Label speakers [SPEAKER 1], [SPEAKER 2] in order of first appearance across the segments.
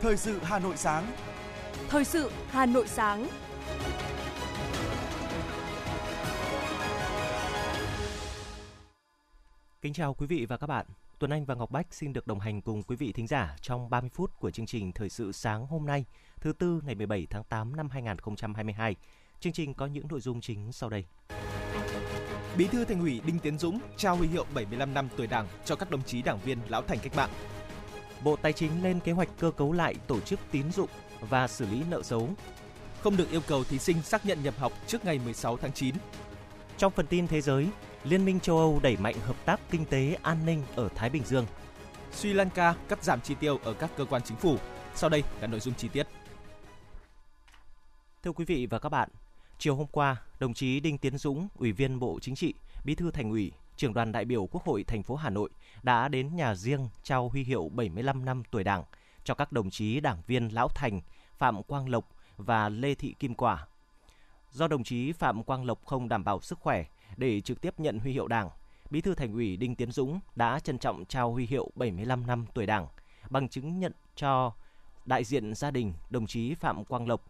[SPEAKER 1] Thời sự Hà Nội sáng.
[SPEAKER 2] Thời sự Hà Nội sáng.
[SPEAKER 3] Kính chào quý vị và các bạn. Tuấn Anh và Ngọc Bách xin được đồng hành cùng quý vị thính giả trong 30 phút của chương trình Thời sự sáng hôm nay, thứ tư ngày 17 tháng 8 năm 2022. Chương trình có những nội dung chính sau đây.
[SPEAKER 4] Bí thư Thành ủy Đinh Tiến Dũng trao huy hiệu 75 năm tuổi Đảng cho các đồng chí đảng viên lão thành cách mạng.
[SPEAKER 3] Bộ Tài chính lên kế hoạch cơ cấu lại tổ chức tín dụng và xử lý nợ xấu.
[SPEAKER 4] Không được yêu cầu thí sinh xác nhận nhập học trước ngày 16 tháng 9.
[SPEAKER 3] Trong phần tin thế giới, Liên minh châu Âu đẩy mạnh hợp tác kinh tế an ninh ở Thái Bình Dương.
[SPEAKER 4] Sri Lanka cắt giảm chi tiêu ở các cơ quan chính phủ. Sau đây là nội dung chi tiết.
[SPEAKER 3] Thưa quý vị và các bạn, chiều hôm qua, đồng chí Đinh Tiến Dũng, Ủy viên Bộ Chính trị, Bí thư Thành ủy, trưởng đoàn đại biểu Quốc hội thành phố Hà Nội đã đến nhà riêng trao huy hiệu 75 năm tuổi Đảng cho các đồng chí đảng viên Lão Thành, Phạm Quang Lộc và Lê Thị Kim Quả. Do đồng chí Phạm Quang Lộc không đảm bảo sức khỏe để trực tiếp nhận huy hiệu Đảng, Bí thư Thành ủy Đinh Tiến Dũng đã trân trọng trao huy hiệu 75 năm tuổi Đảng, bằng chứng nhận cho đại diện gia đình đồng chí Phạm Quang Lộc.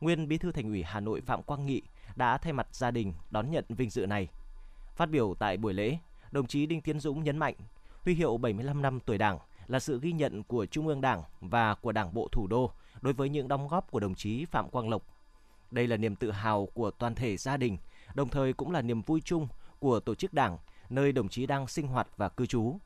[SPEAKER 3] Nguyên Bí thư Thành ủy Hà Nội Phạm Quang Nghị đã thay mặt gia đình đón nhận vinh dự này. Phát biểu tại buổi lễ, đồng chí Đinh Tiến Dũng nhấn mạnh, huy hiệu 75 năm tuổi Đảng là sự ghi nhận của Trung ương Đảng và của Đảng bộ thủ đô đối với những đóng góp của đồng chí Phạm Quang Lộc. Đây là niềm tự hào của toàn thể gia đình, đồng thời cũng là niềm vui chung của tổ chức Đảng nơi đồng chí đang sinh hoạt và cư trú.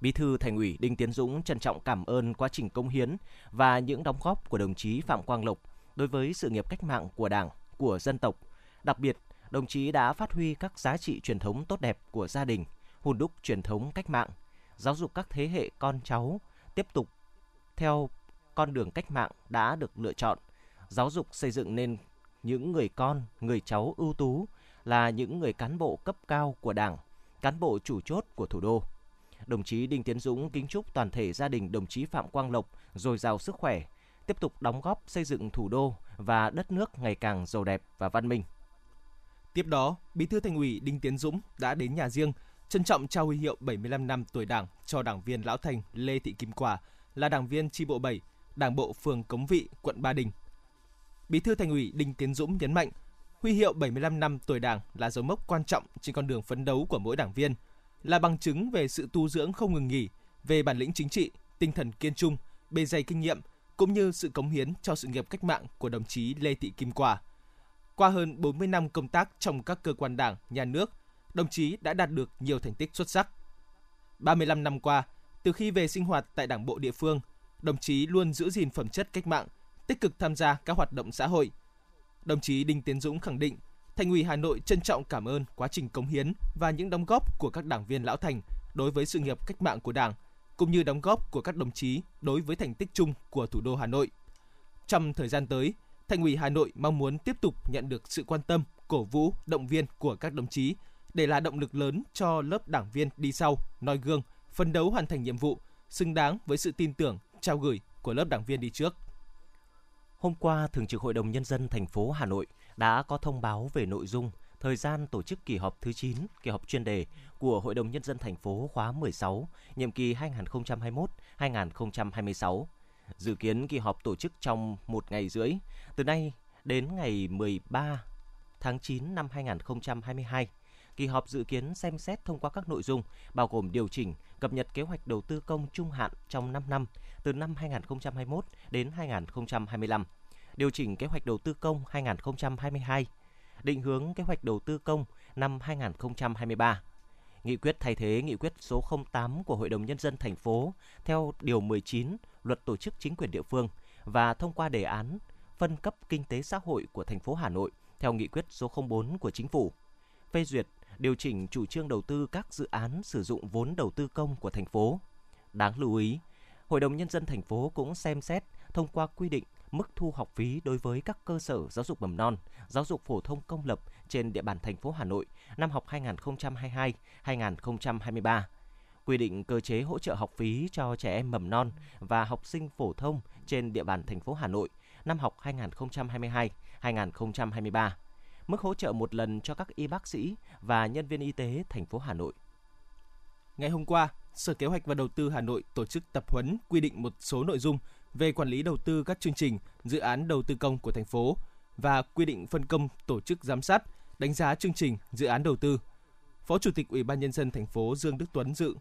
[SPEAKER 3] Bí thư Thành ủy Đinh Tiến Dũng trân trọng cảm ơn quá trình công hiến và những đóng góp của đồng chí Phạm Quang Lộc đối với sự nghiệp cách mạng của Đảng, của dân tộc. Đặc biệt, đồng chí đã phát huy các giá trị truyền thống tốt đẹp của gia đình, hùn đúc truyền thống cách mạng, giáo dục các thế hệ con cháu tiếp tục theo con đường cách mạng đã được lựa chọn, giáo dục xây dựng nên những người con, người cháu ưu tú là những người cán bộ cấp cao của Đảng, cán bộ chủ chốt của thủ đô. Đồng chí Đinh Tiến Dũng kính chúc toàn thể gia đình đồng chí Phạm Quang Lộc dồi dào sức khỏe, tiếp tục đóng góp xây dựng thủ đô và đất nước ngày càng giàu đẹp và văn minh.
[SPEAKER 4] Tiếp đó, Bí thư Thành ủy Đinh Tiến Dũng đã đến nhà riêng trân trọng trao huy hiệu 75 năm tuổi Đảng cho đảng viên lão thành Lê Thị Kim Quả là đảng viên chi bộ 7, Đảng bộ phường Cống Vị, quận Ba Đình. Bí thư Thành ủy Đinh Tiến Dũng nhấn mạnh, huy hiệu 75 năm tuổi Đảng là dấu mốc quan trọng trên con đường phấn đấu của mỗi đảng viên, là bằng chứng về sự tu dưỡng không ngừng nghỉ, về bản lĩnh chính trị, tinh thần kiên trung, bề dày kinh nghiệm cũng như sự cống hiến cho sự nghiệp cách mạng của đồng chí Lê Thị Kim Quả. Qua hơn 40 năm công tác trong các cơ quan đảng, nhà nước, đồng chí đã đạt được nhiều thành tích xuất sắc. 35 năm qua, từ khi về sinh hoạt tại đảng bộ địa phương, đồng chí luôn giữ gìn phẩm chất cách mạng, tích cực tham gia các hoạt động xã hội. Đồng chí Đinh Tiến Dũng khẳng định, Thành ủy Hà Nội trân trọng cảm ơn quá trình cống hiến và những đóng góp của các đảng viên lão thành đối với sự nghiệp cách mạng của Đảng, cũng như đóng góp của các đồng chí đối với thành tích chung của thủ đô Hà Nội. Trong thời gian tới, Thành ủy Hà Nội mong muốn tiếp tục nhận được sự quan tâm, cổ vũ, động viên của các đồng chí để là động lực lớn cho lớp đảng viên đi sau, noi gương, phấn đấu hoàn thành nhiệm vụ, xứng đáng với sự tin tưởng, trao gửi của lớp đảng viên đi trước.
[SPEAKER 3] Hôm qua, Thường trực Hội đồng Nhân dân thành phố Hà Nội đã có thông báo về nội dung, thời gian tổ chức kỳ họp thứ 9, kỳ họp chuyên đề của Hội đồng Nhân dân thành phố khóa 16, nhiệm kỳ 2021-2026. Dự kiến kỳ họp tổ chức trong một ngày rưỡi, từ nay đến ngày 13 tháng 9 năm 2022. Kỳ họp dự kiến xem xét thông qua các nội dung bao gồm điều chỉnh, cập nhật kế hoạch đầu tư công trung hạn trong 5 năm từ năm 2021 đến 2025, điều chỉnh kế hoạch đầu tư công 2022, định hướng kế hoạch đầu tư công năm 2023. Nghị quyết thay thế nghị quyết số 08 của Hội đồng Nhân dân thành phố theo Điều 19 Luật Tổ chức Chính quyền địa phương và thông qua đề án phân cấp kinh tế xã hội của thành phố Hà Nội theo nghị quyết số 04 của Chính phủ. Phê duyệt điều chỉnh chủ trương đầu tư các dự án sử dụng vốn đầu tư công của thành phố. Đáng lưu ý, Hội đồng Nhân dân thành phố cũng xem xét thông qua quy định mức thu học phí đối với các cơ sở giáo dục mầm non, giáo dục phổ thông công lập trên địa bàn thành phố Hà Nội năm học 2022-2023. Quy định cơ chế hỗ trợ học phí cho trẻ em mầm non và học sinh phổ thông trên địa bàn thành phố Hà Nội năm học 2022-2023 mức hỗ trợ một lần cho các y bác sĩ và nhân viên y tế thành phố Hà Nội.
[SPEAKER 4] Ngày hôm qua, Sở Kế hoạch và Đầu tư Hà Nội tổ chức tập huấn quy định một số nội dung về quản lý đầu tư các chương trình, dự án đầu tư công của thành phố và quy định phân công tổ chức giám sát, đánh giá chương trình, dự án đầu tư. Phó Chủ tịch Ủy ban nhân dân thành phố Dương Đức Tuấn dự.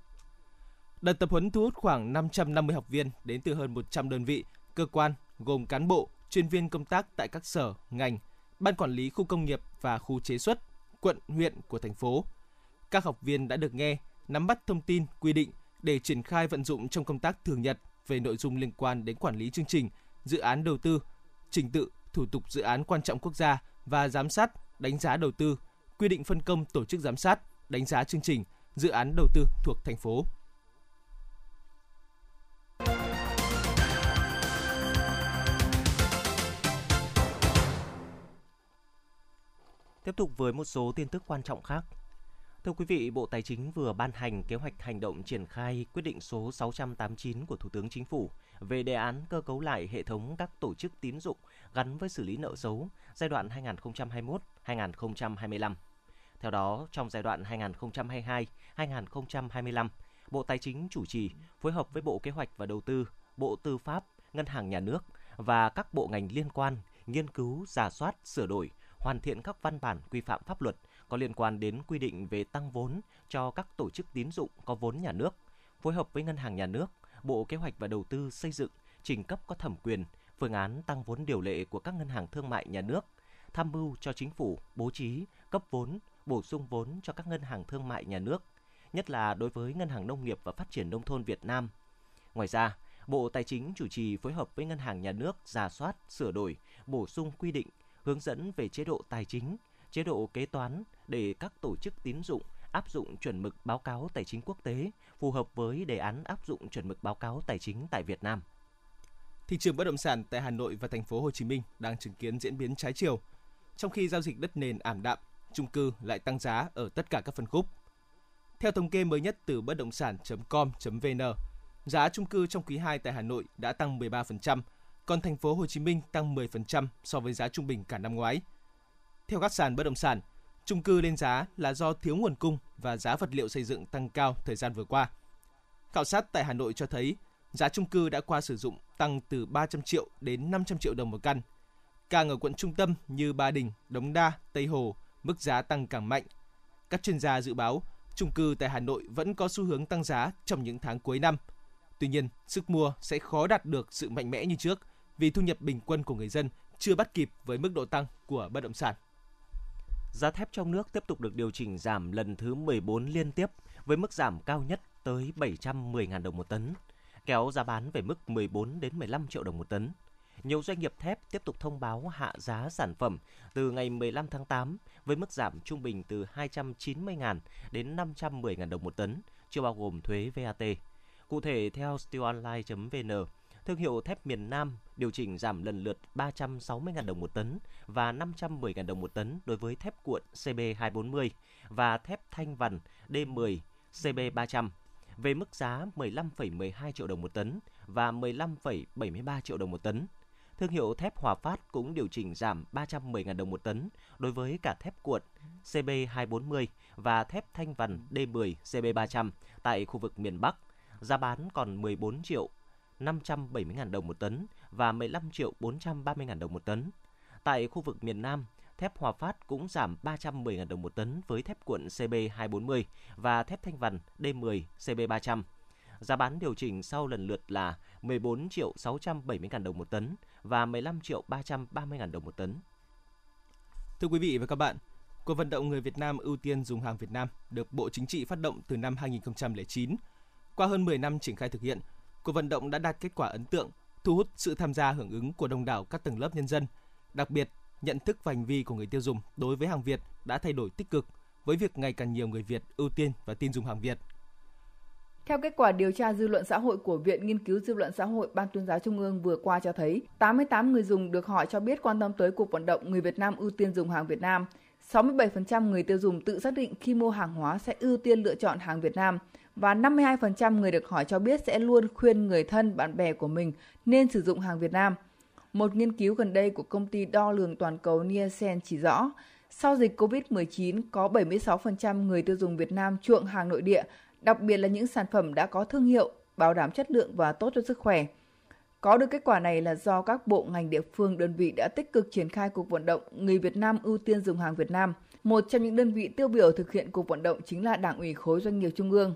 [SPEAKER 4] Đợt tập huấn thu hút khoảng 550 học viên đến từ hơn 100 đơn vị, cơ quan gồm cán bộ, chuyên viên công tác tại các sở, ngành, ban quản lý khu công nghiệp và khu chế xuất, quận, huyện của thành phố. Các học viên đã được nghe, nắm bắt thông tin, quy định để triển khai vận dụng trong công tác thường nhật về nội dung liên quan đến quản lý chương trình, dự án đầu tư, trình tự, thủ tục dự án quan trọng quốc gia và giám sát, đánh giá đầu tư, quy định phân công tổ chức giám sát, đánh giá chương trình, dự án đầu tư thuộc thành phố.
[SPEAKER 3] Tiếp tục với một số tin tức quan trọng khác. Thưa quý vị, Bộ Tài chính vừa ban hành kế hoạch hành động triển khai quyết định số 689 của Thủ tướng Chính phủ về đề án cơ cấu lại hệ thống các tổ chức tín dụng gắn với xử lý nợ xấu giai đoạn 2021-2025. Theo đó, trong giai đoạn 2022-2025, Bộ Tài chính chủ trì phối hợp với Bộ Kế hoạch và Đầu tư, Bộ Tư pháp, Ngân hàng Nhà nước và các bộ ngành liên quan nghiên cứu, giả soát, sửa đổi, hoàn thiện các văn bản quy phạm pháp luật có liên quan đến quy định về tăng vốn cho các tổ chức tín dụng có vốn nhà nước, phối hợp với Ngân hàng Nhà nước, Bộ Kế hoạch và Đầu tư xây dựng, trình cấp có thẩm quyền phương án tăng vốn điều lệ của các ngân hàng thương mại nhà nước, tham mưu cho chính phủ bố trí cấp vốn, bổ sung vốn cho các ngân hàng thương mại nhà nước, nhất là đối với Ngân hàng Nông nghiệp và Phát triển Nông thôn Việt Nam. Ngoài ra, Bộ Tài chính chủ trì phối hợp với Ngân hàng Nhà nước giả soát, sửa đổi, bổ sung quy định, hướng dẫn về chế độ tài chính, chế độ kế toán để các tổ chức tín dụng áp dụng chuẩn mực báo cáo tài chính quốc tế phù hợp với đề án áp dụng chuẩn mực báo cáo tài chính tại Việt Nam.
[SPEAKER 4] Thị trường bất động sản tại Hà Nội và thành phố Hồ Chí Minh đang chứng kiến diễn biến trái chiều. Trong khi giao dịch đất nền ảm đạm, chung cư lại tăng giá ở tất cả các phân khúc. Theo thống kê mới nhất từ bất động sản.com.vn, giá chung cư trong quý 2 tại Hà Nội đã tăng 13%, còn thành phố Hồ Chí Minh tăng 10% so với giá trung bình cả năm ngoái. Theo các sàn bất động sản, chung cư lên giá là do thiếu nguồn cung và giá vật liệu xây dựng tăng cao thời gian vừa qua. Khảo sát tại Hà Nội cho thấy giá chung cư đã qua sử dụng tăng từ 300 triệu đến 500 triệu đồng một căn. Càng ở quận trung tâm như Ba Đình, Đống Đa, Tây Hồ, mức giá tăng càng mạnh. Các chuyên gia dự báo chung cư tại Hà Nội vẫn có xu hướng tăng giá trong những tháng cuối năm. Tuy nhiên, sức mua sẽ khó đạt được sự mạnh mẽ như trước vì thu nhập bình quân của người dân chưa bắt kịp với mức độ tăng của bất động sản.
[SPEAKER 3] Giá thép trong nước tiếp tục được điều chỉnh giảm lần thứ 14 liên tiếp với mức giảm cao nhất tới 710.000 đồng một tấn, kéo giá bán về mức 14 đến 15 triệu đồng một tấn. Nhiều doanh nghiệp thép tiếp tục thông báo hạ giá sản phẩm từ ngày 15 tháng 8 với mức giảm trung bình từ 290.000 đến 510.000 đồng một tấn, chưa bao gồm thuế VAT. Cụ thể, theo steelonline.vn, Thương hiệu thép miền Nam điều chỉnh giảm lần lượt 360.000 đồng một tấn và 510.000 đồng một tấn đối với thép cuộn CB240 và thép thanh vằn D10 CB300 về mức giá 15,12 triệu đồng một tấn và 15,73 triệu đồng một tấn. Thương hiệu thép Hòa Phát cũng điều chỉnh giảm 310.000 đồng một tấn đối với cả thép cuộn CB240 và thép thanh vằn D10 CB300 tại khu vực miền Bắc. Giá bán còn 14 triệu 570.000 đồng một tấn và 15 triệu 430.000 đồng một tấn. Tại khu vực miền Nam, thép Hòa Phát cũng giảm 310.000 đồng một tấn với thép cuộn CB240 và thép thanh vằn D10 CB300. Giá bán điều chỉnh sau lần lượt là 14 triệu 670.000 đồng một tấn và 15 triệu 330.000 đồng một tấn.
[SPEAKER 4] Thưa quý vị và các bạn, cuộc vận động người Việt Nam ưu tiên dùng hàng Việt Nam được Bộ Chính trị phát động từ năm 2009. Qua hơn 10 năm triển khai thực hiện, cuộc vận động đã đạt kết quả ấn tượng, thu hút sự tham gia hưởng ứng của đông đảo các tầng lớp nhân dân. Đặc biệt, nhận thức và hành vi của người tiêu dùng đối với hàng Việt đã thay đổi tích cực với việc ngày càng nhiều người Việt ưu tiên và tin dùng hàng Việt.
[SPEAKER 1] Theo kết quả điều tra dư luận xã hội của Viện Nghiên cứu Dư luận xã hội Ban tuyên giáo Trung ương vừa qua cho thấy, 88 người dùng được hỏi cho biết quan tâm tới cuộc vận động người Việt Nam ưu tiên dùng hàng Việt Nam. 67% người tiêu dùng tự xác định khi mua hàng hóa sẽ ưu tiên lựa chọn hàng Việt Nam và 52% người được hỏi cho biết sẽ luôn khuyên người thân, bạn bè của mình nên sử dụng hàng Việt Nam. Một nghiên cứu gần đây của công ty đo lường toàn cầu Nielsen chỉ rõ, sau dịch COVID-19 có 76% người tiêu dùng Việt Nam chuộng hàng nội địa, đặc biệt là những sản phẩm đã có thương hiệu, bảo đảm chất lượng và tốt cho sức khỏe. Có được kết quả này là do các bộ ngành địa phương đơn vị đã tích cực triển khai cuộc vận động Người Việt Nam ưu tiên dùng hàng Việt Nam. Một trong những đơn vị tiêu biểu thực hiện cuộc vận động chính là Đảng ủy khối doanh nghiệp Trung ương.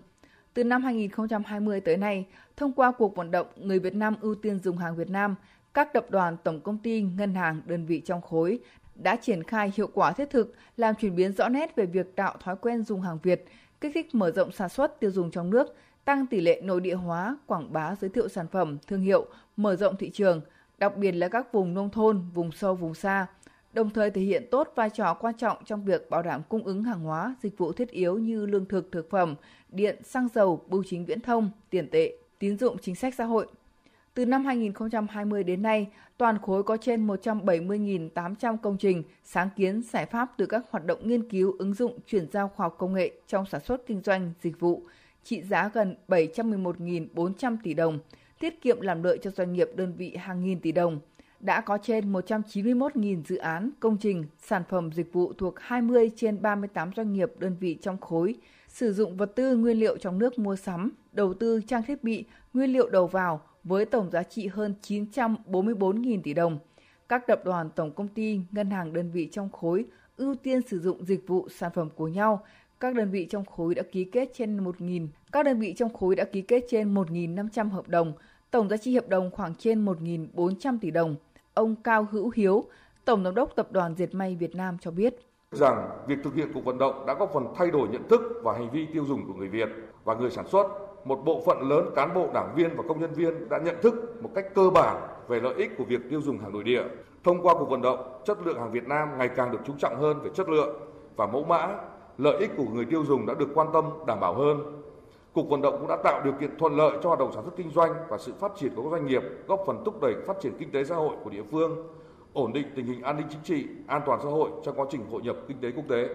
[SPEAKER 1] Từ năm 2020 tới nay, thông qua cuộc vận động Người Việt Nam ưu tiên dùng hàng Việt Nam, các tập đoàn, tổng công ty, ngân hàng, đơn vị trong khối đã triển khai hiệu quả thiết thực, làm chuyển biến rõ nét về việc tạo thói quen dùng hàng Việt, kích thích mở rộng sản xuất tiêu dùng trong nước, tăng tỷ lệ nội địa hóa, quảng bá giới thiệu sản phẩm, thương hiệu, mở rộng thị trường, đặc biệt là các vùng nông thôn, vùng sâu, vùng xa, đồng thời thể hiện tốt vai trò quan trọng trong việc bảo đảm cung ứng hàng hóa, dịch vụ thiết yếu như lương thực, thực phẩm, điện, xăng dầu, bưu chính viễn thông, tiền tệ, tín dụng chính sách xã hội. Từ năm 2020 đến nay, toàn khối có trên 170.800 công trình, sáng kiến, giải pháp từ các hoạt động nghiên cứu, ứng dụng, chuyển giao khoa học công nghệ trong sản xuất kinh doanh, dịch vụ, trị giá gần 711.400 tỷ đồng, tiết kiệm làm lợi cho doanh nghiệp đơn vị hàng nghìn tỷ đồng. Đã có trên 191.000 dự án, công trình, sản phẩm dịch vụ thuộc 20 trên 38 doanh nghiệp đơn vị trong khối, sử dụng vật tư nguyên liệu trong nước mua sắm, đầu tư trang thiết bị, nguyên liệu đầu vào với tổng giá trị hơn 944.000 tỷ đồng. Các tập đoàn, tổng công ty, ngân hàng đơn vị trong khối ưu tiên sử dụng dịch vụ sản phẩm của nhau. Các đơn vị trong khối đã ký kết trên 1.000, các đơn vị trong khối đã ký kết trên 1.500 hợp đồng, tổng giá trị hợp đồng khoảng trên 1.400 tỷ đồng. Ông Cao Hữu Hiếu, Tổng giám đốc Tập đoàn Diệt May Việt Nam cho biết
[SPEAKER 5] rằng việc thực hiện cuộc vận động đã góp phần thay đổi nhận thức và hành vi tiêu dùng của người Việt và người sản xuất. Một bộ phận lớn cán bộ, đảng viên và công nhân viên đã nhận thức một cách cơ bản về lợi ích của việc tiêu dùng hàng nội địa. Thông qua cuộc vận động, chất lượng hàng Việt Nam ngày càng được chú trọng hơn về chất lượng và mẫu mã, lợi ích của người tiêu dùng đã được quan tâm đảm bảo hơn. Cục vận động cũng đã tạo điều kiện thuận lợi cho hoạt động sản xuất kinh doanh và sự phát triển của các doanh nghiệp, góp phần thúc đẩy phát triển kinh tế xã hội của địa phương, ổn định tình hình an ninh chính trị, an toàn xã hội trong quá trình hội nhập kinh tế quốc tế.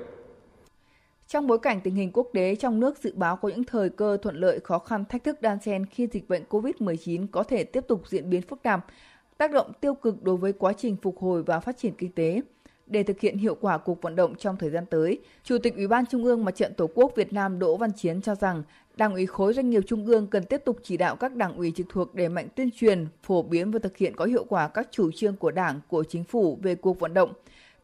[SPEAKER 1] Trong bối cảnh tình hình quốc tế trong nước dự báo có những thời cơ thuận lợi khó khăn thách thức đan xen khi dịch bệnh COVID-19 có thể tiếp tục diễn biến phức tạp, tác động tiêu cực đối với quá trình phục hồi và phát triển kinh tế. Để thực hiện hiệu quả cuộc vận động trong thời gian tới, Chủ tịch Ủy ban Trung ương Mặt trận Tổ quốc Việt Nam Đỗ Văn Chiến cho rằng Đảng ủy khối doanh nghiệp trung ương cần tiếp tục chỉ đạo các đảng ủy trực thuộc để mạnh tuyên truyền, phổ biến và thực hiện có hiệu quả các chủ trương của Đảng, của Chính phủ về cuộc vận động.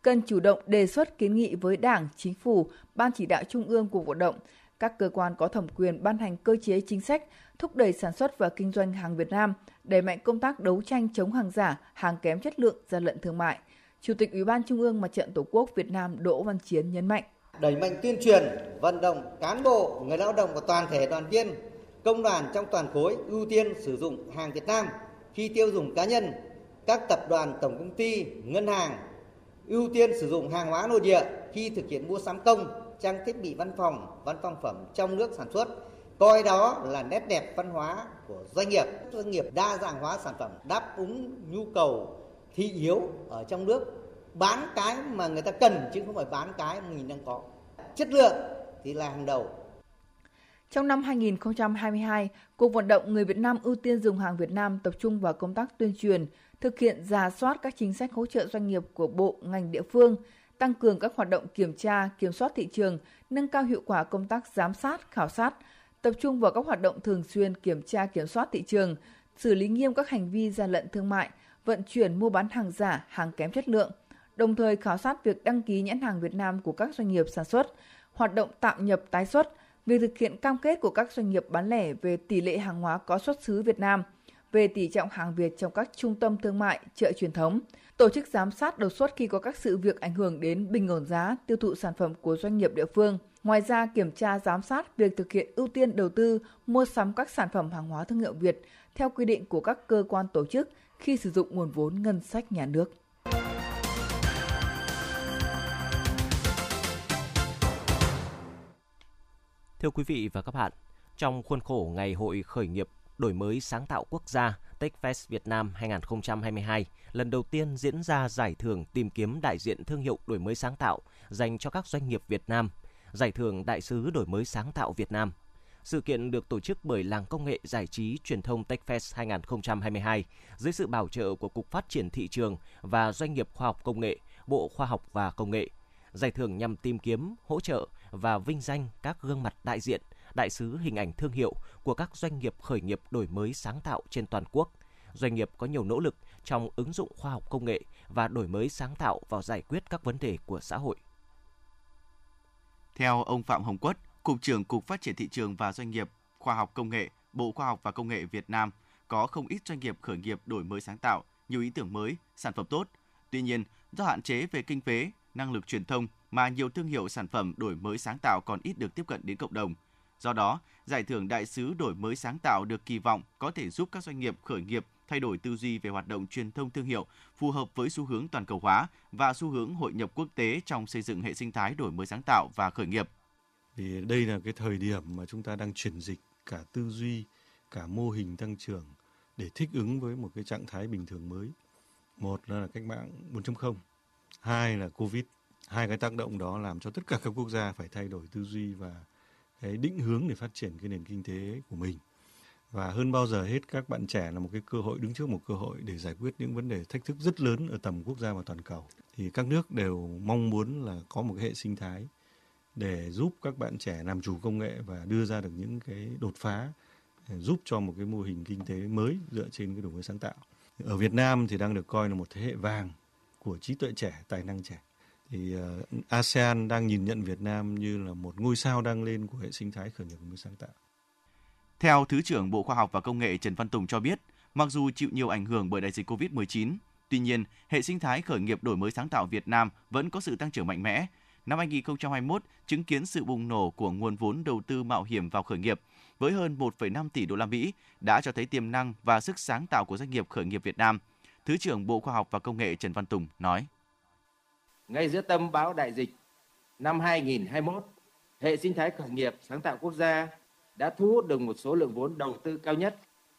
[SPEAKER 1] Cần chủ động đề xuất kiến nghị với Đảng, Chính phủ, Ban chỉ đạo Trung ương cuộc vận động, các cơ quan có thẩm quyền ban hành cơ chế chính sách, thúc đẩy sản xuất và kinh doanh hàng Việt Nam, đẩy mạnh công tác đấu tranh chống hàng giả, hàng kém chất lượng, gian lận thương mại. Chủ tịch Ủy ban Trung ương Mặt trận Tổ quốc Việt Nam Đỗ Văn Chiến nhấn mạnh
[SPEAKER 6] đẩy mạnh tuyên truyền, vận động cán bộ, người lao động và toàn thể đoàn viên, công đoàn trong toàn khối ưu tiên sử dụng hàng Việt Nam khi tiêu dùng cá nhân, các tập đoàn tổng công ty, ngân hàng ưu tiên sử dụng hàng hóa nội địa khi thực hiện mua sắm công, trang thiết bị văn phòng, văn phòng phẩm trong nước sản xuất, coi đó là nét đẹp văn hóa của doanh nghiệp. Doanh nghiệp đa dạng hóa sản phẩm đáp ứng nhu cầu thị yếu ở trong nước bán cái mà người ta cần chứ không phải bán cái mà mình đang có. Chất lượng thì là hàng đầu.
[SPEAKER 1] Trong năm 2022, Cuộc vận động Người Việt Nam ưu tiên dùng hàng Việt Nam tập trung vào công tác tuyên truyền, thực hiện giả soát các chính sách hỗ trợ doanh nghiệp của bộ, ngành địa phương, tăng cường các hoạt động kiểm tra, kiểm soát thị trường, nâng cao hiệu quả công tác giám sát, khảo sát, tập trung vào các hoạt động thường xuyên kiểm tra kiểm soát thị trường, xử lý nghiêm các hành vi gian lận thương mại, vận chuyển mua bán hàng giả, hàng kém chất lượng, đồng thời khảo sát việc đăng ký nhãn hàng Việt Nam của các doanh nghiệp sản xuất, hoạt động tạm nhập tái xuất, việc thực hiện cam kết của các doanh nghiệp bán lẻ về tỷ lệ hàng hóa có xuất xứ Việt Nam, về tỷ trọng hàng Việt trong các trung tâm thương mại, chợ truyền thống, tổ chức giám sát đột xuất khi có các sự việc ảnh hưởng đến bình ổn giá, tiêu thụ sản phẩm của doanh nghiệp địa phương. Ngoài ra, kiểm tra giám sát việc thực hiện ưu tiên đầu tư, mua sắm các sản phẩm hàng hóa thương hiệu Việt theo quy định của các cơ quan tổ chức khi sử dụng nguồn vốn ngân sách nhà nước.
[SPEAKER 3] Thưa quý vị và các bạn, trong khuôn khổ Ngày hội khởi nghiệp đổi mới sáng tạo quốc gia TechFest Việt Nam 2022, lần đầu tiên diễn ra giải thưởng tìm kiếm đại diện thương hiệu đổi mới sáng tạo dành cho các doanh nghiệp Việt Nam, giải thưởng đại sứ đổi mới sáng tạo Việt Nam. Sự kiện được tổ chức bởi Làng Công nghệ Giải trí Truyền thông TechFest 2022 dưới sự bảo trợ của Cục Phát triển Thị trường và Doanh nghiệp Khoa học Công nghệ, Bộ Khoa học và Công nghệ. Giải thưởng nhằm tìm kiếm, hỗ trợ và vinh danh các gương mặt đại diện, đại sứ hình ảnh thương hiệu của các doanh nghiệp khởi nghiệp đổi mới sáng tạo trên toàn quốc, doanh nghiệp có nhiều nỗ lực trong ứng dụng khoa học công nghệ và đổi mới sáng tạo vào giải quyết các vấn đề của xã hội.
[SPEAKER 7] Theo ông Phạm Hồng Quất, Cục trưởng Cục Phát triển Thị trường và Doanh nghiệp Khoa học Công nghệ, Bộ Khoa học và Công nghệ Việt Nam, có không ít doanh nghiệp khởi nghiệp đổi mới sáng tạo, nhiều ý tưởng mới, sản phẩm tốt. Tuy nhiên, do hạn chế về kinh phí, năng lực truyền thông mà nhiều thương hiệu sản phẩm đổi mới sáng tạo còn ít được tiếp cận đến cộng đồng. Do đó, giải thưởng đại sứ đổi mới sáng tạo được kỳ vọng có thể giúp các doanh nghiệp khởi nghiệp thay đổi tư duy về hoạt động truyền thông thương hiệu phù hợp với xu hướng toàn cầu hóa và xu hướng hội nhập quốc tế trong xây dựng hệ sinh thái đổi mới sáng tạo và khởi nghiệp.
[SPEAKER 8] Thì đây là cái thời điểm mà chúng ta đang chuyển dịch cả tư duy, cả mô hình tăng trưởng để thích ứng với một cái trạng thái bình thường mới. Một là cách mạng 4.0, hai là Covid. Hai cái tác động đó làm cho tất cả các quốc gia phải thay đổi tư duy và cái định hướng để phát triển cái nền kinh tế của mình. Và hơn bao giờ hết, các bạn trẻ là một cái cơ hội, đứng trước một cơ hội để giải quyết những vấn đề thách thức rất lớn ở tầm quốc gia và toàn cầu. Thì các nước đều mong muốn là có một cái hệ sinh thái để giúp các bạn trẻ làm chủ công nghệ và đưa ra được những cái đột phá giúp cho một cái mô hình kinh tế mới dựa trên cái đổi mới sáng tạo. Ở Việt Nam thì đang được coi là một thế hệ vàng của trí tuệ trẻ, tài năng trẻ thì ờ, ASEAN đang nhìn nhận Việt Nam như là một ngôi sao đang lên của hệ sinh thái khởi nghiệp mới sáng tạo
[SPEAKER 7] theo Thứ trưởng Bộ Khoa học và Công nghệ Trần Văn Tùng cho biết, mặc dù chịu nhiều ảnh hưởng bởi đại dịch COVID-19, tuy nhiên, hệ sinh thái khởi nghiệp đổi mới sáng tạo Việt Nam vẫn có sự tăng trưởng mạnh mẽ. Năm 2021 chứng kiến sự bùng nổ của nguồn vốn đầu tư mạo hiểm vào khởi nghiệp với hơn 1,5 tỷ đô la Mỹ đã cho thấy tiềm năng và sức sáng tạo của doanh nghiệp khởi nghiệp Việt Nam. Thứ trưởng Bộ Khoa học và Công nghệ Trần Văn Tùng nói:
[SPEAKER 9] ngay giữa tâm báo đại dịch năm 2021, hệ sinh thái khởi nghiệp sáng tạo quốc gia đã thu hút được một số lượng vốn đầu tư cao nhất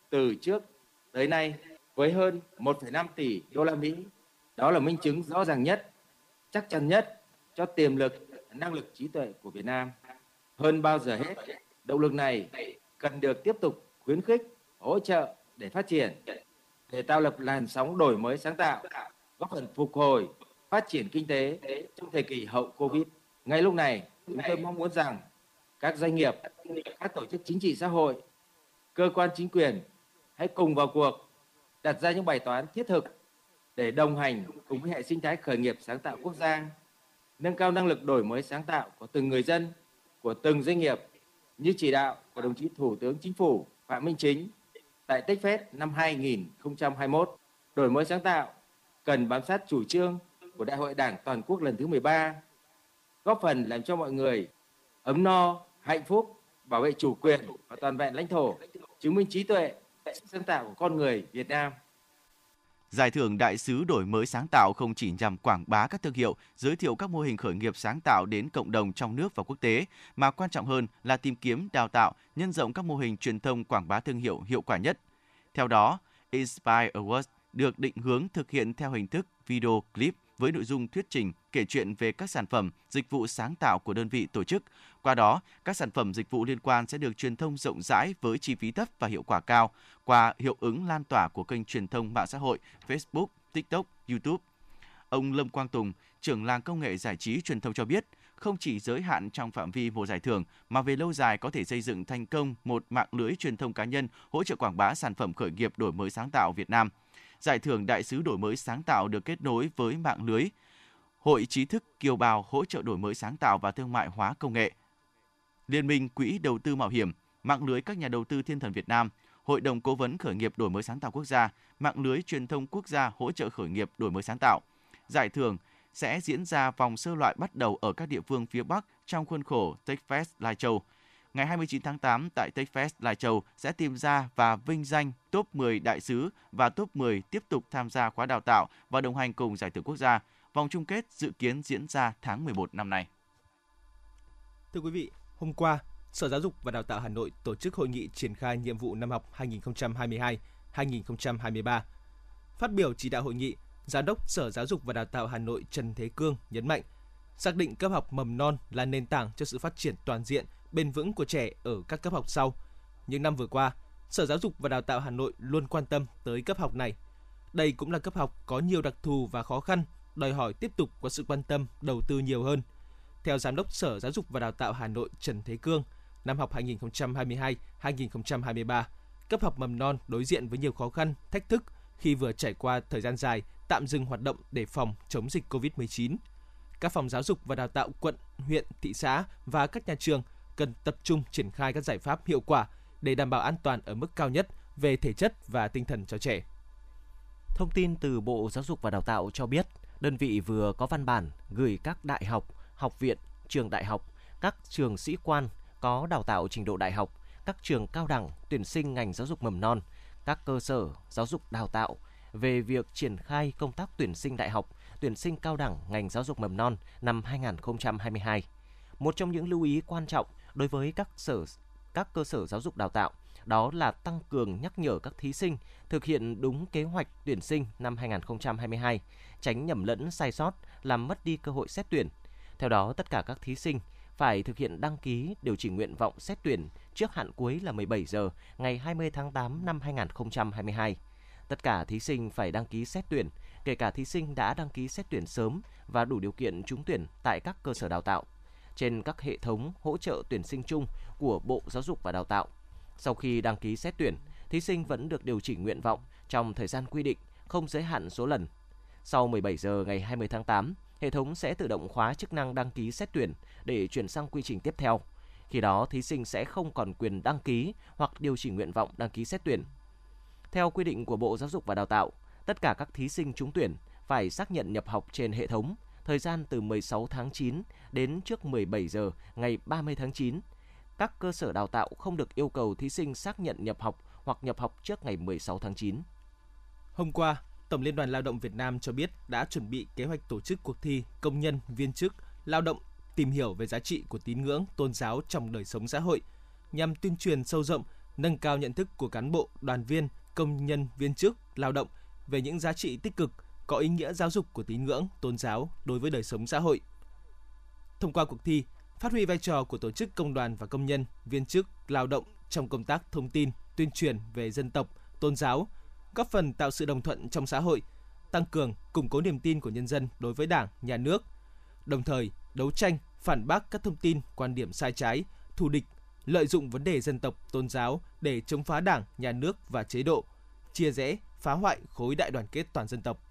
[SPEAKER 9] từ trước tới nay với hơn 1,5 tỷ đô la Mỹ. Đó là minh chứng rõ ràng nhất, chắc chắn nhất cho tiềm lực, năng lực trí tuệ của Việt Nam. Hơn bao giờ hết, động lực này cần được tiếp tục khuyến khích, hỗ trợ để phát triển, để tạo lập làn sóng đổi mới sáng tạo, góp phần phục hồi, phát triển kinh tế trong thời kỳ hậu Covid. Ngay lúc này, chúng tôi mong muốn rằng các doanh nghiệp, các tổ chức chính trị xã hội, cơ quan chính quyền hãy cùng vào cuộc đặt ra những bài toán thiết thực để đồng hành cùng với hệ sinh thái khởi nghiệp sáng tạo quốc gia, nâng cao năng lực đổi mới sáng tạo của từng người dân, của từng doanh nghiệp như chỉ đạo của đồng chí Thủ tướng Chính phủ Phạm Minh Chính tại TechFest năm 2021. Đổi mới sáng tạo cần bám sát chủ trương của Đại hội Đảng toàn quốc lần thứ 13, góp phần làm cho mọi người ấm no, hạnh phúc, bảo vệ chủ quyền và toàn vẹn lãnh thổ, chứng minh trí tuệ, sức sáng tạo của con người Việt Nam.
[SPEAKER 7] Giải thưởng Đại sứ đổi mới sáng tạo không chỉ nhằm quảng bá các thương hiệu, giới thiệu các mô hình khởi nghiệp sáng tạo đến cộng đồng trong nước và quốc tế, mà quan trọng hơn là tìm kiếm, đào tạo, nhân rộng các mô hình truyền thông quảng bá thương hiệu hiệu quả nhất. Theo đó, Inspire Awards được định hướng thực hiện theo hình thức video clip với nội dung thuyết trình kể chuyện về các sản phẩm, dịch vụ sáng tạo của đơn vị tổ chức. Qua đó, các sản phẩm dịch vụ liên quan sẽ được truyền thông rộng rãi với chi phí thấp và hiệu quả cao qua hiệu ứng lan tỏa của kênh truyền thông mạng xã hội Facebook, TikTok, YouTube. Ông Lâm Quang Tùng, trưởng làng công nghệ giải trí truyền thông cho biết, không chỉ giới hạn trong phạm vi một giải thưởng mà về lâu dài có thể xây dựng thành công một mạng lưới truyền thông cá nhân hỗ trợ quảng bá sản phẩm khởi nghiệp đổi mới sáng tạo Việt Nam – Giải thưởng Đại sứ đổi mới sáng tạo được kết nối với mạng lưới Hội trí thức kiều bào hỗ trợ đổi mới sáng tạo và thương mại hóa công nghệ. Liên minh Quỹ đầu tư mạo hiểm, mạng lưới các nhà đầu tư thiên thần Việt Nam, Hội đồng cố vấn khởi nghiệp đổi mới sáng tạo quốc gia, mạng lưới truyền thông quốc gia hỗ trợ khởi nghiệp đổi mới sáng tạo. Giải thưởng sẽ diễn ra vòng sơ loại bắt đầu ở các địa phương phía Bắc trong khuôn khổ TechFest Lai Châu – ngày 29 tháng 8 tại TechFest Lai Châu sẽ tìm ra và vinh danh top 10 đại sứ và top 10 tiếp tục tham gia khóa đào tạo và đồng hành cùng giải thưởng quốc gia. Vòng chung kết dự kiến diễn ra tháng 11 năm nay.
[SPEAKER 4] Thưa quý vị, hôm qua, Sở Giáo dục và Đào tạo Hà Nội tổ chức hội nghị triển khai nhiệm vụ năm học 2022-2023. Phát biểu chỉ đạo hội nghị, Giám đốc Sở Giáo dục và Đào tạo Hà Nội Trần Thế Cương nhấn mạnh, xác định cấp học mầm non là nền tảng cho sự phát triển toàn diện bền vững của trẻ ở các cấp học sau. Những năm vừa qua, Sở Giáo dục và Đào tạo Hà Nội luôn quan tâm tới cấp học này. Đây cũng là cấp học có nhiều đặc thù và khó khăn, đòi hỏi tiếp tục có sự quan tâm, đầu tư nhiều hơn. Theo Giám đốc Sở Giáo dục và Đào tạo Hà Nội Trần Thế Cương, năm học 2022-2023, cấp học mầm non đối diện với nhiều khó khăn, thách thức khi vừa trải qua thời gian dài tạm dừng hoạt động để phòng chống dịch COVID-19. Các phòng giáo dục và đào tạo quận, huyện, thị xã và các nhà trường cần tập trung triển khai các giải pháp hiệu quả để đảm bảo an toàn ở mức cao nhất về thể chất và tinh thần cho trẻ.
[SPEAKER 3] Thông tin từ Bộ Giáo dục và Đào tạo cho biết, đơn vị vừa có văn bản gửi các đại học, học viện, trường đại học, các trường sĩ quan có đào tạo trình độ đại học, các trường cao đẳng tuyển sinh ngành giáo dục mầm non, các cơ sở giáo dục đào tạo về việc triển khai công tác tuyển sinh đại học, tuyển sinh cao đẳng ngành giáo dục mầm non năm 2022. Một trong những lưu ý quan trọng đối với các sở các cơ sở giáo dục đào tạo đó là tăng cường nhắc nhở các thí sinh thực hiện đúng kế hoạch tuyển sinh năm 2022, tránh nhầm lẫn sai sót làm mất đi cơ hội xét tuyển. Theo đó, tất cả các thí sinh phải thực hiện đăng ký điều chỉnh nguyện vọng xét tuyển trước hạn cuối là 17 giờ ngày 20 tháng 8 năm 2022. Tất cả thí sinh phải đăng ký xét tuyển, kể cả thí sinh đã đăng ký xét tuyển sớm và đủ điều kiện trúng tuyển tại các cơ sở đào tạo trên các hệ thống hỗ trợ tuyển sinh chung của Bộ Giáo dục và Đào tạo. Sau khi đăng ký xét tuyển, thí sinh vẫn được điều chỉnh nguyện vọng trong thời gian quy định, không giới hạn số lần. Sau 17 giờ ngày 20 tháng 8, hệ thống sẽ tự động khóa chức năng đăng ký xét tuyển để chuyển sang quy trình tiếp theo. Khi đó, thí sinh sẽ không còn quyền đăng ký hoặc điều chỉnh nguyện vọng đăng ký xét tuyển. Theo quy định của Bộ Giáo dục và Đào tạo, tất cả các thí sinh trúng tuyển phải xác nhận nhập học trên hệ thống thời gian từ 16 tháng 9 đến trước 17 giờ ngày 30 tháng 9. Các cơ sở đào tạo không được yêu cầu thí sinh xác nhận nhập học hoặc nhập học trước ngày 16 tháng 9.
[SPEAKER 4] Hôm qua, Tổng Liên đoàn Lao động Việt Nam cho biết đã chuẩn bị kế hoạch tổ chức cuộc thi công nhân, viên chức, lao động tìm hiểu về giá trị của tín ngưỡng, tôn giáo trong đời sống xã hội nhằm tuyên truyền sâu rộng, nâng cao nhận thức của cán bộ, đoàn viên, công nhân, viên chức, lao động về những giá trị tích cực, có ý nghĩa giáo dục của tín ngưỡng, tôn giáo đối với đời sống xã hội. Thông qua cuộc thi, phát huy vai trò của tổ chức công đoàn và công nhân, viên chức, lao động trong công tác thông tin, tuyên truyền về dân tộc, tôn giáo, góp phần tạo sự đồng thuận trong xã hội, tăng cường, củng cố niềm tin của nhân dân đối với Đảng, Nhà nước, đồng thời đấu tranh, phản bác các thông tin, quan điểm sai trái, thù địch, lợi dụng vấn đề dân tộc, tôn giáo để chống phá Đảng, Nhà nước và chế độ, chia rẽ, phá hoại khối đại đoàn kết toàn dân tộc.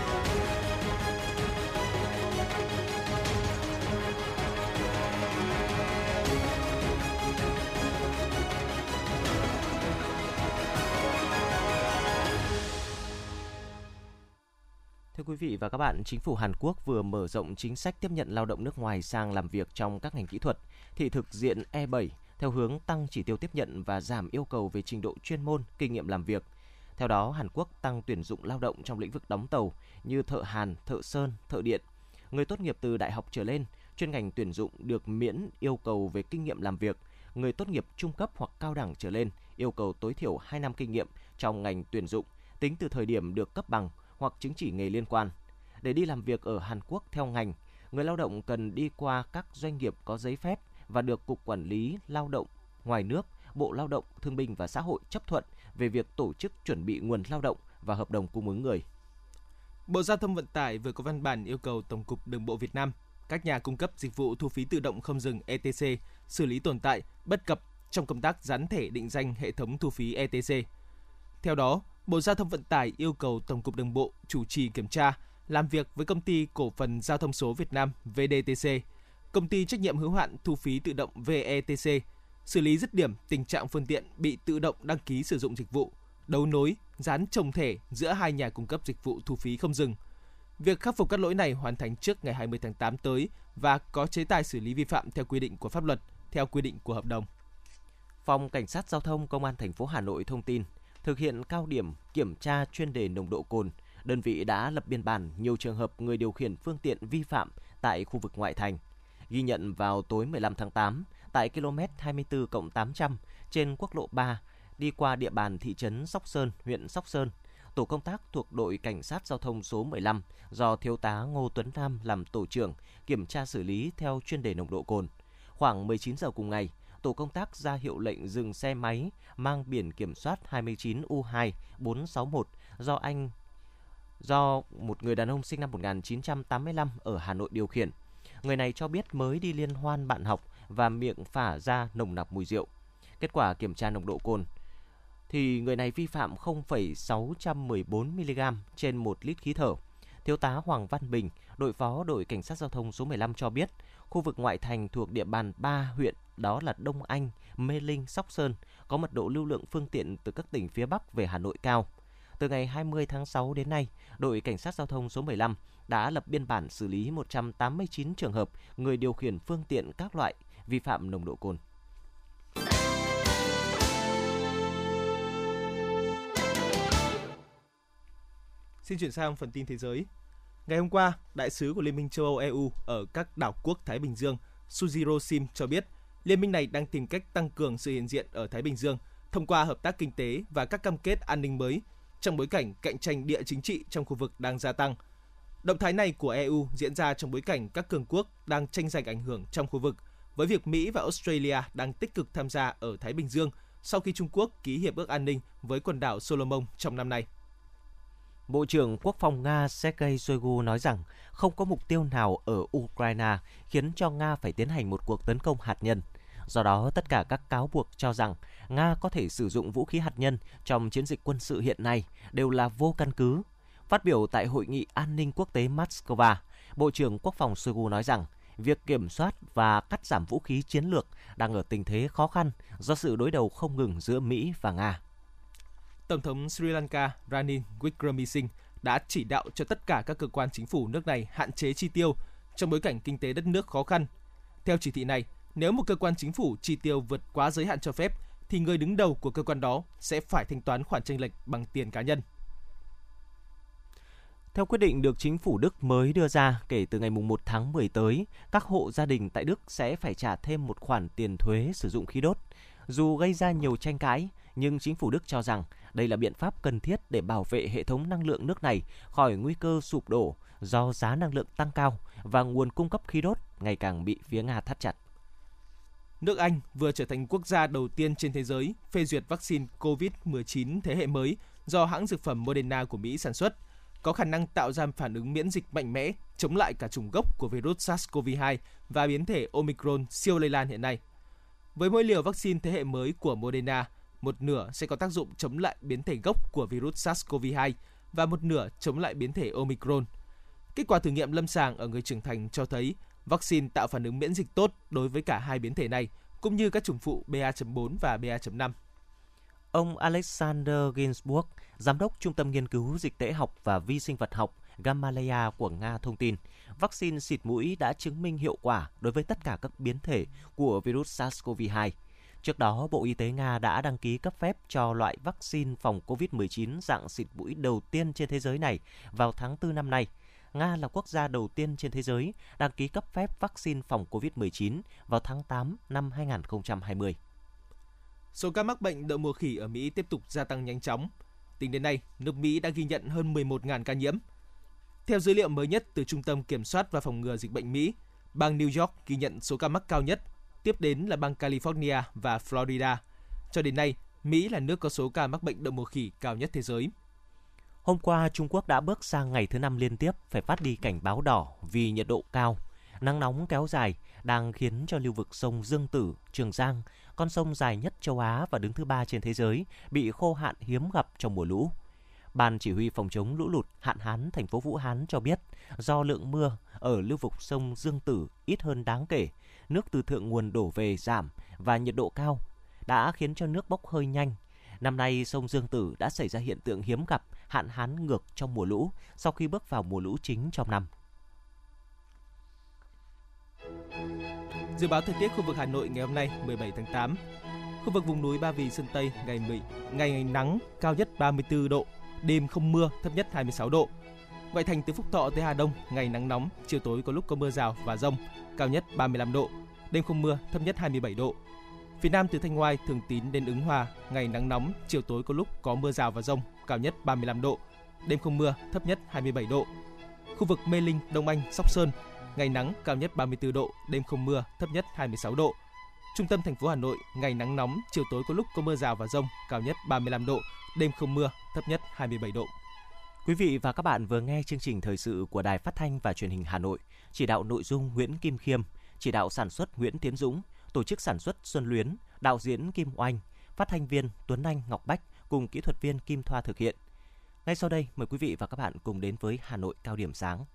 [SPEAKER 3] Quý vị và các bạn, chính phủ Hàn Quốc vừa mở rộng chính sách tiếp nhận lao động nước ngoài sang làm việc trong các ngành kỹ thuật, thị thực diện E7 theo hướng tăng chỉ tiêu tiếp nhận và giảm yêu cầu về trình độ chuyên môn, kinh nghiệm làm việc. Theo đó, Hàn Quốc tăng tuyển dụng lao động trong lĩnh vực đóng tàu như thợ hàn, thợ sơn, thợ điện. Người tốt nghiệp từ đại học trở lên, chuyên ngành tuyển dụng được miễn yêu cầu về kinh nghiệm làm việc. Người tốt nghiệp trung cấp hoặc cao đẳng trở lên yêu cầu tối thiểu 2 năm kinh nghiệm trong ngành tuyển dụng tính từ thời điểm được cấp bằng hoặc chứng chỉ nghề liên quan. Để đi làm việc ở Hàn Quốc theo ngành, người lao động cần đi qua các doanh nghiệp có giấy phép và được Cục Quản lý Lao động ngoài nước, Bộ Lao động, Thương binh và Xã hội chấp thuận về việc tổ chức chuẩn bị nguồn lao động và hợp đồng cung ứng người.
[SPEAKER 4] Bộ Giao thông Vận tải vừa có văn bản yêu cầu Tổng cục Đường bộ Việt Nam, các nhà cung cấp dịch vụ thu phí tự động không dừng ETC xử lý tồn tại, bất cập trong công tác dán thẻ định danh hệ thống thu phí ETC. Theo đó, Bộ Giao thông Vận tải yêu cầu Tổng cục Đường bộ chủ trì kiểm tra, làm việc với công ty cổ phần Giao thông số Việt Nam VDTC, công ty trách nhiệm hữu hạn thu phí tự động VETC, xử lý dứt điểm tình trạng phương tiện bị tự động đăng ký sử dụng dịch vụ, đấu nối, dán trồng thẻ giữa hai nhà cung cấp dịch vụ thu phí không dừng. Việc khắc phục các lỗi này hoàn thành trước ngày 20 tháng 8 tới và có chế tài xử lý vi phạm theo quy định của pháp luật, theo quy định của hợp đồng.
[SPEAKER 3] Phòng Cảnh sát Giao thông Công an thành phố Hà Nội thông tin, thực hiện cao điểm kiểm tra chuyên đề nồng độ cồn, đơn vị đã lập biên bản nhiều trường hợp người điều khiển phương tiện vi phạm tại khu vực ngoại thành. Ghi nhận vào tối 15 tháng 8, tại km 24 800 trên quốc lộ 3, đi qua địa bàn thị trấn Sóc Sơn, huyện Sóc Sơn, tổ công tác thuộc đội cảnh sát giao thông số 15 do thiếu tá Ngô Tuấn Nam làm tổ trưởng kiểm tra xử lý theo chuyên đề nồng độ cồn. Khoảng 19 giờ cùng ngày, tổ công tác ra hiệu lệnh dừng xe máy mang biển kiểm soát 29U2461 do anh do một người đàn ông sinh năm 1985 ở Hà Nội điều khiển. Người này cho biết mới đi liên hoan bạn học và miệng phả ra nồng nặc mùi rượu. Kết quả kiểm tra nồng độ cồn thì người này vi phạm 0,614 mg trên 1 lít khí thở. Thiếu tá Hoàng Văn Bình, đội phó đội cảnh sát giao thông số 15 cho biết, khu vực ngoại thành thuộc địa bàn 3 huyện đó là Đông Anh, Mê Linh, Sóc Sơn có mật độ lưu lượng phương tiện từ các tỉnh phía Bắc về Hà Nội cao. Từ ngày 20 tháng 6 đến nay, đội cảnh sát giao thông số 15 đã lập biên bản xử lý 189 trường hợp người điều khiển phương tiện các loại vi phạm nồng độ cồn.
[SPEAKER 4] Xin chuyển sang phần tin thế giới. Ngày hôm qua, đại sứ của Liên minh châu Âu EU ở các đảo quốc Thái Bình Dương, Sujiro Sim cho biết, liên minh này đang tìm cách tăng cường sự hiện diện ở Thái Bình Dương thông qua hợp tác kinh tế và các cam kết an ninh mới trong bối cảnh cạnh tranh địa chính trị trong khu vực đang gia tăng. Động thái này của EU diễn ra trong bối cảnh các cường quốc đang tranh giành ảnh hưởng trong khu vực, với việc Mỹ và Australia đang tích cực tham gia ở Thái Bình Dương sau khi Trung Quốc ký hiệp ước an ninh với quần đảo Solomon trong năm nay.
[SPEAKER 3] Bộ trưởng Quốc phòng Nga Sergei Shoigu nói rằng không có mục tiêu nào ở Ukraine khiến cho Nga phải tiến hành một cuộc tấn công hạt nhân. Do đó, tất cả các cáo buộc cho rằng Nga có thể sử dụng vũ khí hạt nhân trong chiến dịch quân sự hiện nay đều là vô căn cứ. Phát biểu tại Hội nghị An ninh Quốc tế Moscow, Bộ trưởng Quốc phòng Shoigu nói rằng việc kiểm soát và cắt giảm vũ khí chiến lược đang ở tình thế khó khăn do sự đối đầu không ngừng giữa Mỹ và Nga.
[SPEAKER 4] Tổng thống Sri Lanka Ranil Wickremesinghe đã chỉ đạo cho tất cả các cơ quan chính phủ nước này hạn chế chi tiêu trong bối cảnh kinh tế đất nước khó khăn. Theo chỉ thị này, nếu một cơ quan chính phủ chi tiêu vượt quá giới hạn cho phép thì người đứng đầu của cơ quan đó sẽ phải thanh toán khoản chênh lệch bằng tiền cá nhân.
[SPEAKER 3] Theo quyết định được chính phủ Đức mới đưa ra kể từ ngày 1 tháng 10 tới, các hộ gia đình tại Đức sẽ phải trả thêm một khoản tiền thuế sử dụng khí đốt. Dù gây ra nhiều tranh cãi, nhưng chính phủ Đức cho rằng đây là biện pháp cần thiết để bảo vệ hệ thống năng lượng nước này khỏi nguy cơ sụp đổ do giá năng lượng tăng cao và nguồn cung cấp khí đốt ngày càng bị phía Nga thắt chặt.
[SPEAKER 4] Nước Anh vừa trở thành quốc gia đầu tiên trên thế giới phê duyệt vaccine COVID-19 thế hệ mới do hãng dược phẩm Moderna của Mỹ sản xuất, có khả năng tạo ra phản ứng miễn dịch mạnh mẽ chống lại cả chủng gốc của virus SARS-CoV-2 và biến thể Omicron siêu lây lan hiện nay. Với mỗi liều vaccine thế hệ mới của Moderna, một nửa sẽ có tác dụng chống lại biến thể gốc của virus SARS-CoV-2 và một nửa chống lại biến thể Omicron. Kết quả thử nghiệm lâm sàng ở người trưởng thành cho thấy vaccine tạo phản ứng miễn dịch tốt đối với cả hai biến thể này, cũng như các chủng phụ BA.4 và BA.5.
[SPEAKER 3] Ông Alexander Ginsburg, giám đốc Trung tâm Nghiên cứu Dịch tễ học và Vi sinh vật học Gamaleya của Nga thông tin, vaccine xịt mũi đã chứng minh hiệu quả đối với tất cả các biến thể của virus SARS-CoV-2. Trước đó, Bộ Y tế Nga đã đăng ký cấp phép cho loại vaccine phòng COVID-19 dạng xịt mũi đầu tiên trên thế giới này vào tháng 4 năm nay. Nga là quốc gia đầu tiên trên thế giới đăng ký cấp phép vaccine phòng COVID-19 vào tháng 8 năm 2020.
[SPEAKER 4] Số ca mắc bệnh đậu mùa khỉ ở Mỹ tiếp tục gia tăng nhanh chóng. Tính đến nay, nước Mỹ đã ghi nhận hơn 11.000 ca nhiễm. Theo dữ liệu mới nhất từ Trung tâm Kiểm soát và Phòng ngừa Dịch bệnh Mỹ, bang New York ghi nhận số ca mắc cao nhất tiếp đến là bang California và Florida. Cho đến nay, Mỹ là nước có số ca mắc bệnh đậu mùa khỉ cao nhất thế giới.
[SPEAKER 3] Hôm qua, Trung Quốc đã bước sang ngày thứ năm liên tiếp phải phát đi cảnh báo đỏ vì nhiệt độ cao. Nắng nóng kéo dài đang khiến cho lưu vực sông Dương Tử, Trường Giang, con sông dài nhất châu Á và đứng thứ ba trên thế giới, bị khô hạn hiếm gặp trong mùa lũ. Ban chỉ huy phòng chống lũ lụt hạn hán thành phố Vũ Hán cho biết, do lượng mưa ở lưu vực sông Dương Tử ít hơn đáng kể, nước từ thượng nguồn đổ về giảm và nhiệt độ cao đã khiến cho nước bốc hơi nhanh. Năm nay, sông Dương Tử đã xảy ra hiện tượng hiếm gặp hạn hán ngược trong mùa lũ sau khi bước vào mùa lũ chính trong năm.
[SPEAKER 4] Dự báo thời tiết khu vực Hà Nội ngày hôm nay 17 tháng 8. Khu vực vùng núi Ba Vì Sơn Tây ngày 10, ngày, ngày nắng cao nhất 34 độ, đêm không mưa, thấp nhất 26 độ. Ngoại thành từ Phúc Thọ tới Hà Đông ngày nắng nóng, chiều tối có lúc có mưa rào và rông, cao nhất 35 độ, đêm không mưa, thấp nhất 27 độ. Phía Nam từ Thanh Oai, Thường Tín đến Ứng Hòa, ngày nắng nóng, chiều tối có lúc có mưa rào và rông, cao nhất 35 độ, đêm không mưa, thấp nhất 27 độ. Khu vực Mê Linh, Đông Anh, Sóc Sơn, ngày nắng, cao nhất 34 độ, đêm không mưa, thấp nhất 26 độ. Trung tâm thành phố Hà Nội, ngày nắng nóng, chiều tối có lúc có mưa rào và rông, cao nhất 35 độ, đêm không mưa, thấp nhất 27 độ.
[SPEAKER 3] Quý vị và các bạn vừa nghe chương trình thời sự của Đài Phát thanh và Truyền hình Hà Nội, chỉ đạo nội dung Nguyễn Kim Khiêm, chỉ đạo sản xuất Nguyễn Tiến Dũng, tổ chức sản xuất Xuân Luyến, đạo diễn Kim Oanh, phát thanh viên Tuấn Anh Ngọc Bách cùng kỹ thuật viên Kim Thoa thực hiện. Ngay sau đây, mời quý vị và các bạn cùng đến với Hà Nội cao điểm sáng.